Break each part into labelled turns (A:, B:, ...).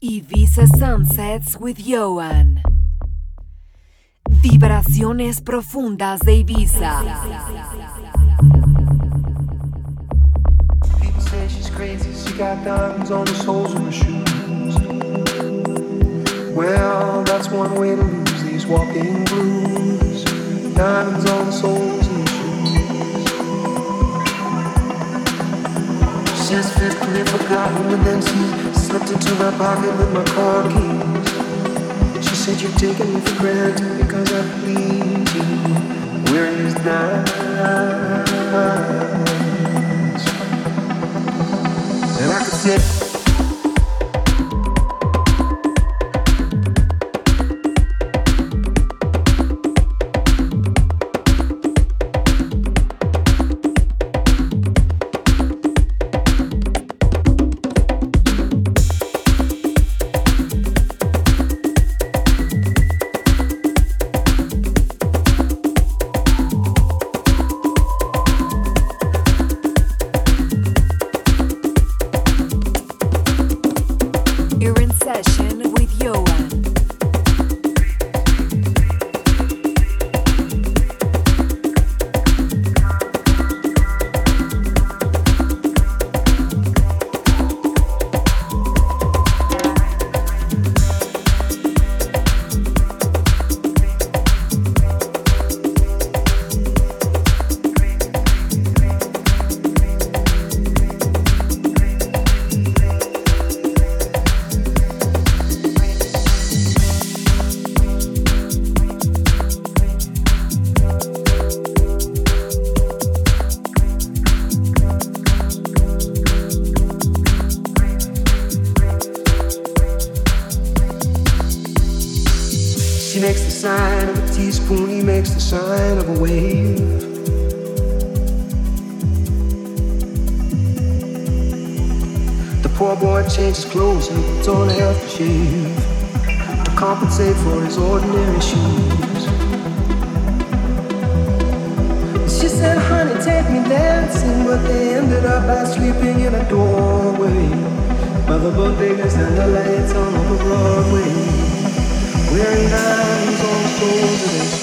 A: Ibiza Sunsets with Ioan. Vibraciones profundas de Ibiza.
B: People say she's crazy, she got diamonds on the soles of her shoes. Well, that's one way to lose these walking blues. Diamonds on the soles Says physically forgotten, and then she slipped into my pocket with my car keys. She said you're taking me for granted because I please you. Where is that? and I could sit. Change his clothes and puts on a shave to compensate for his ordinary shoes. She said, honey, take me dancing, but they ended up by sleeping in a doorway. By the bodegas and the lights on over Broadway, wearing diamonds on the soles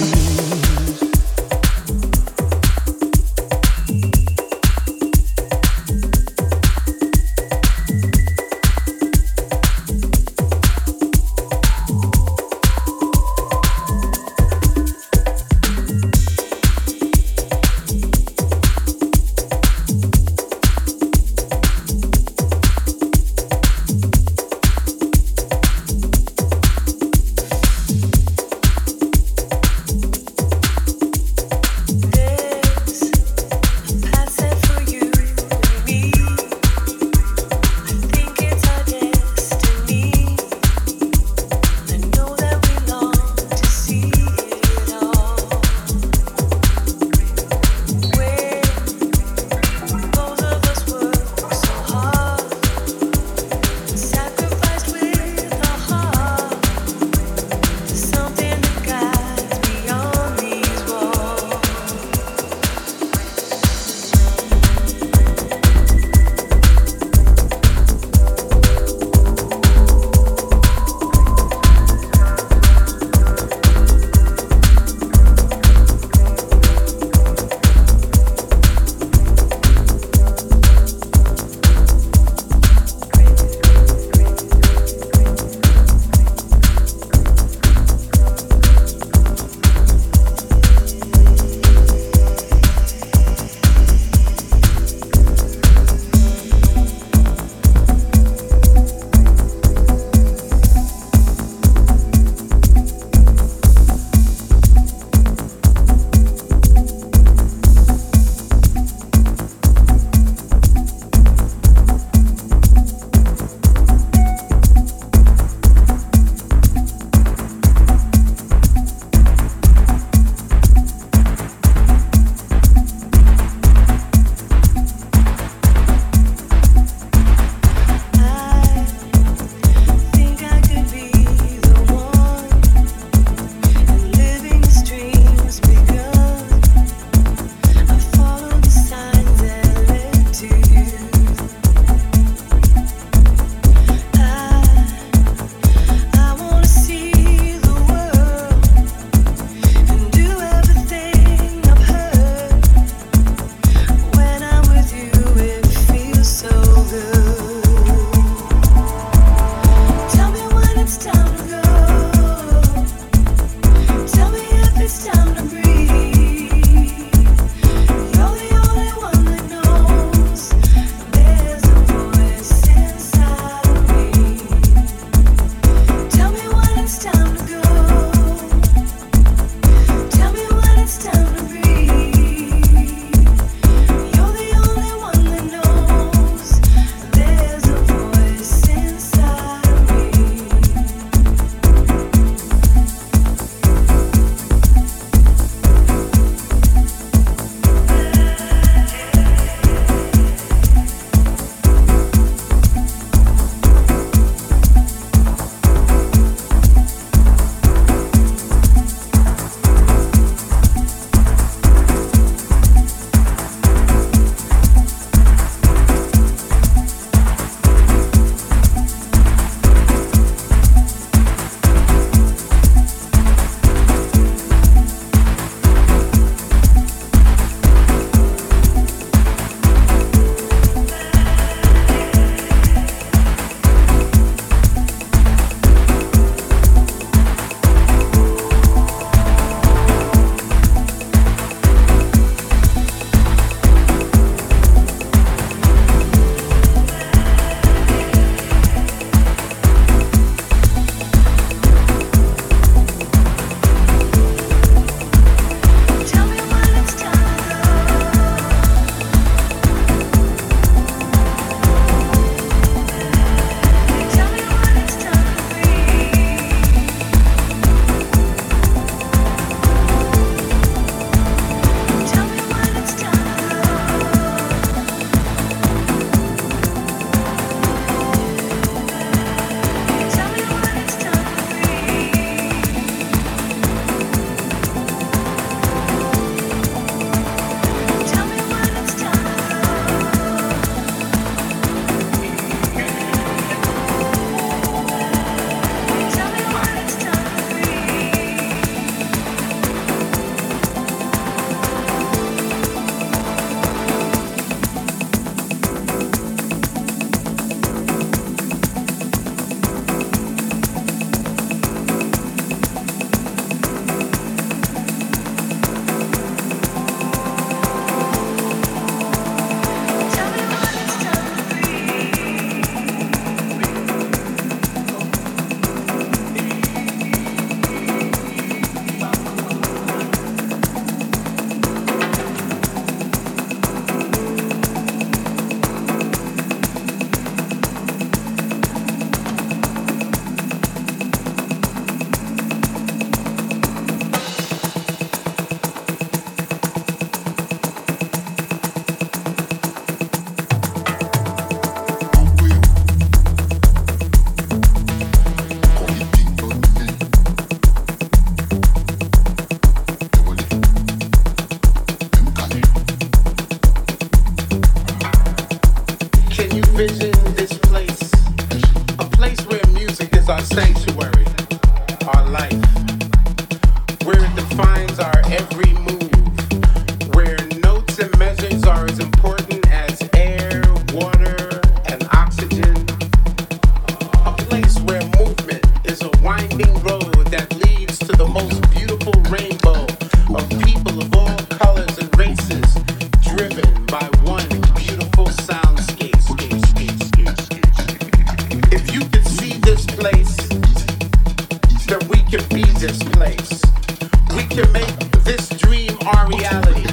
C: We can make this dream our reality.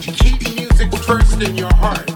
C: Keep music first in your heart.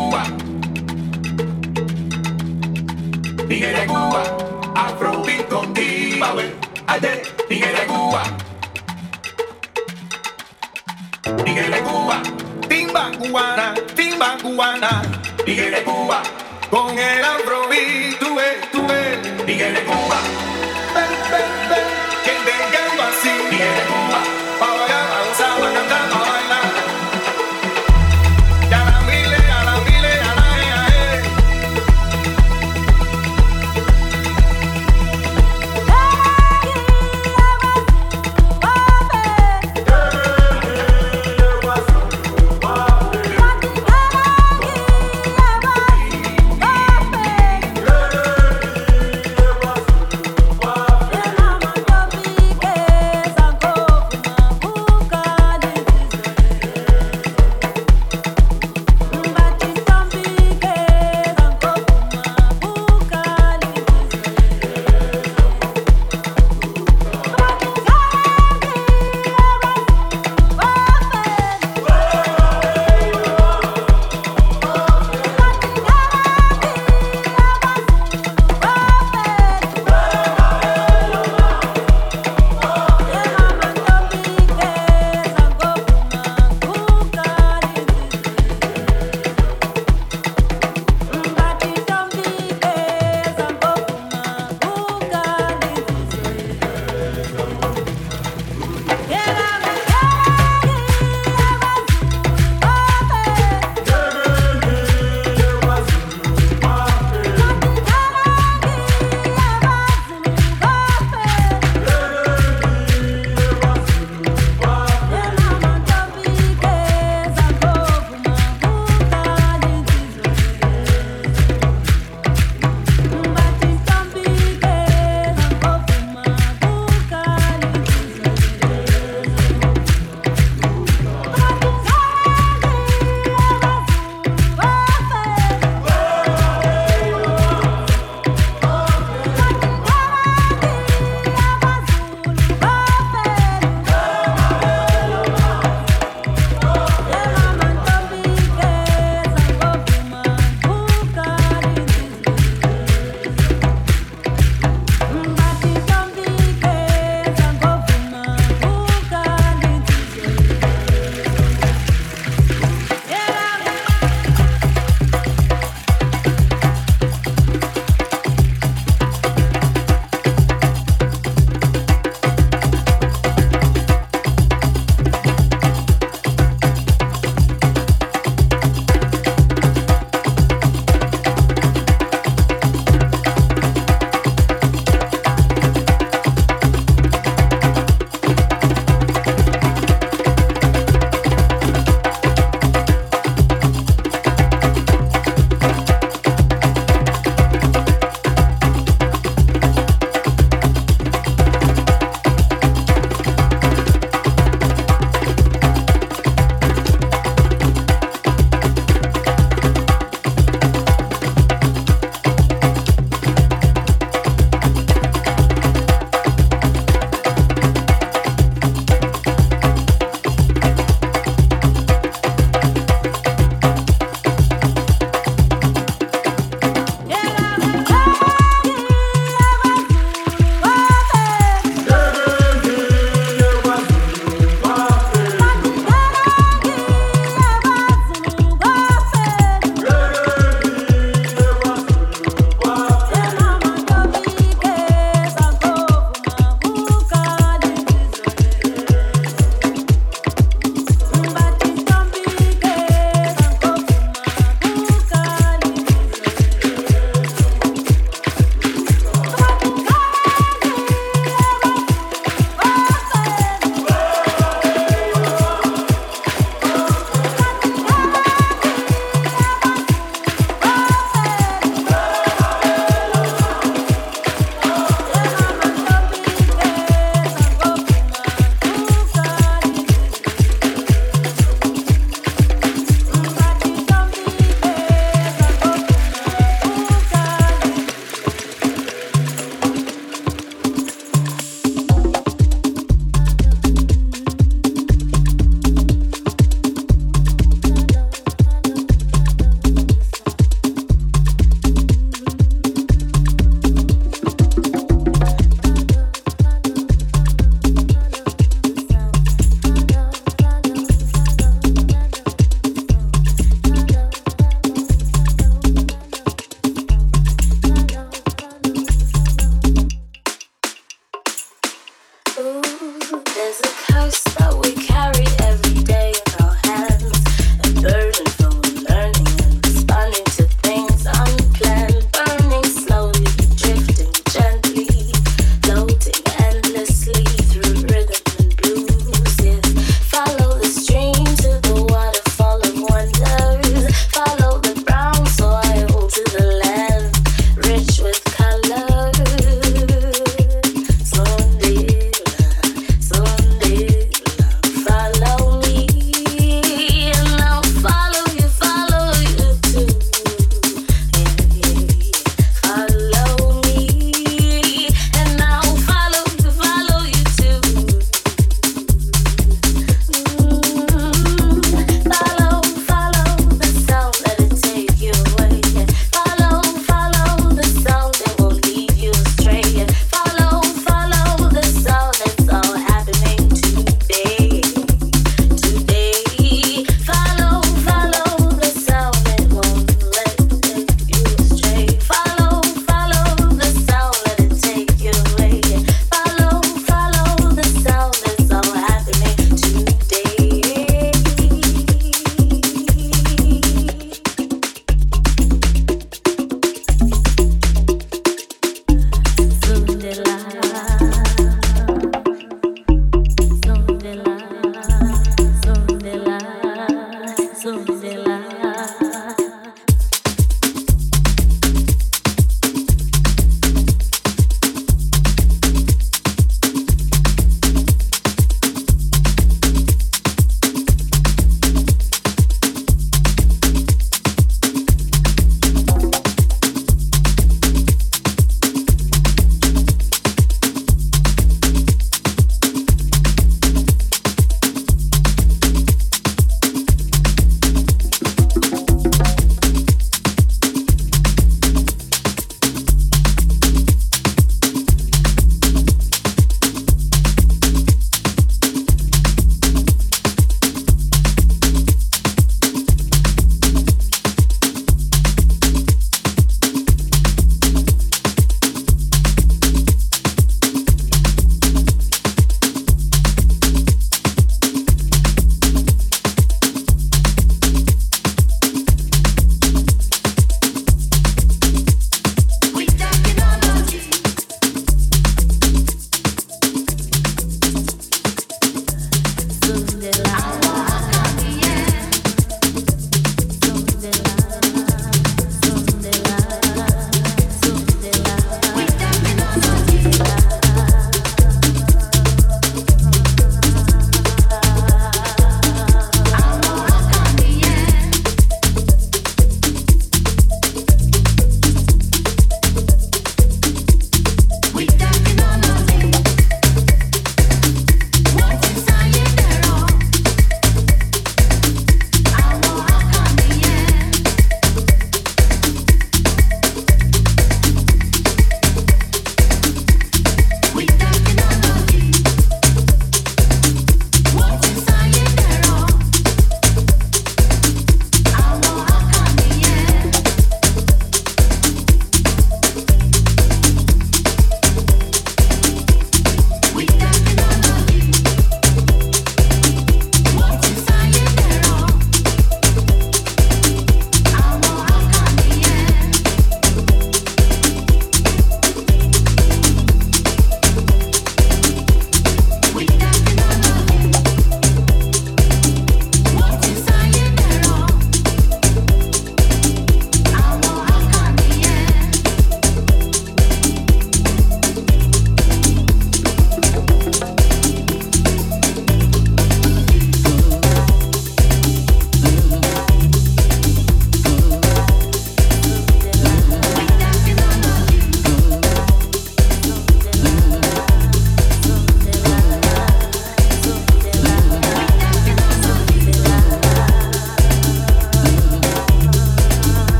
D: Cuba. Tigre de Cuba, Afrobeat con D-Power. Ayer, Tigre de Cuba. Tigre de Cuba, timba cubana, timba cubana. Tigre de Cuba, con el Afrobeat, tú ves, tú ves. Tigre de Cuba, ven, ven, ven, que te llamo así. Tigre de Cuba, para allá, vamos a cantar.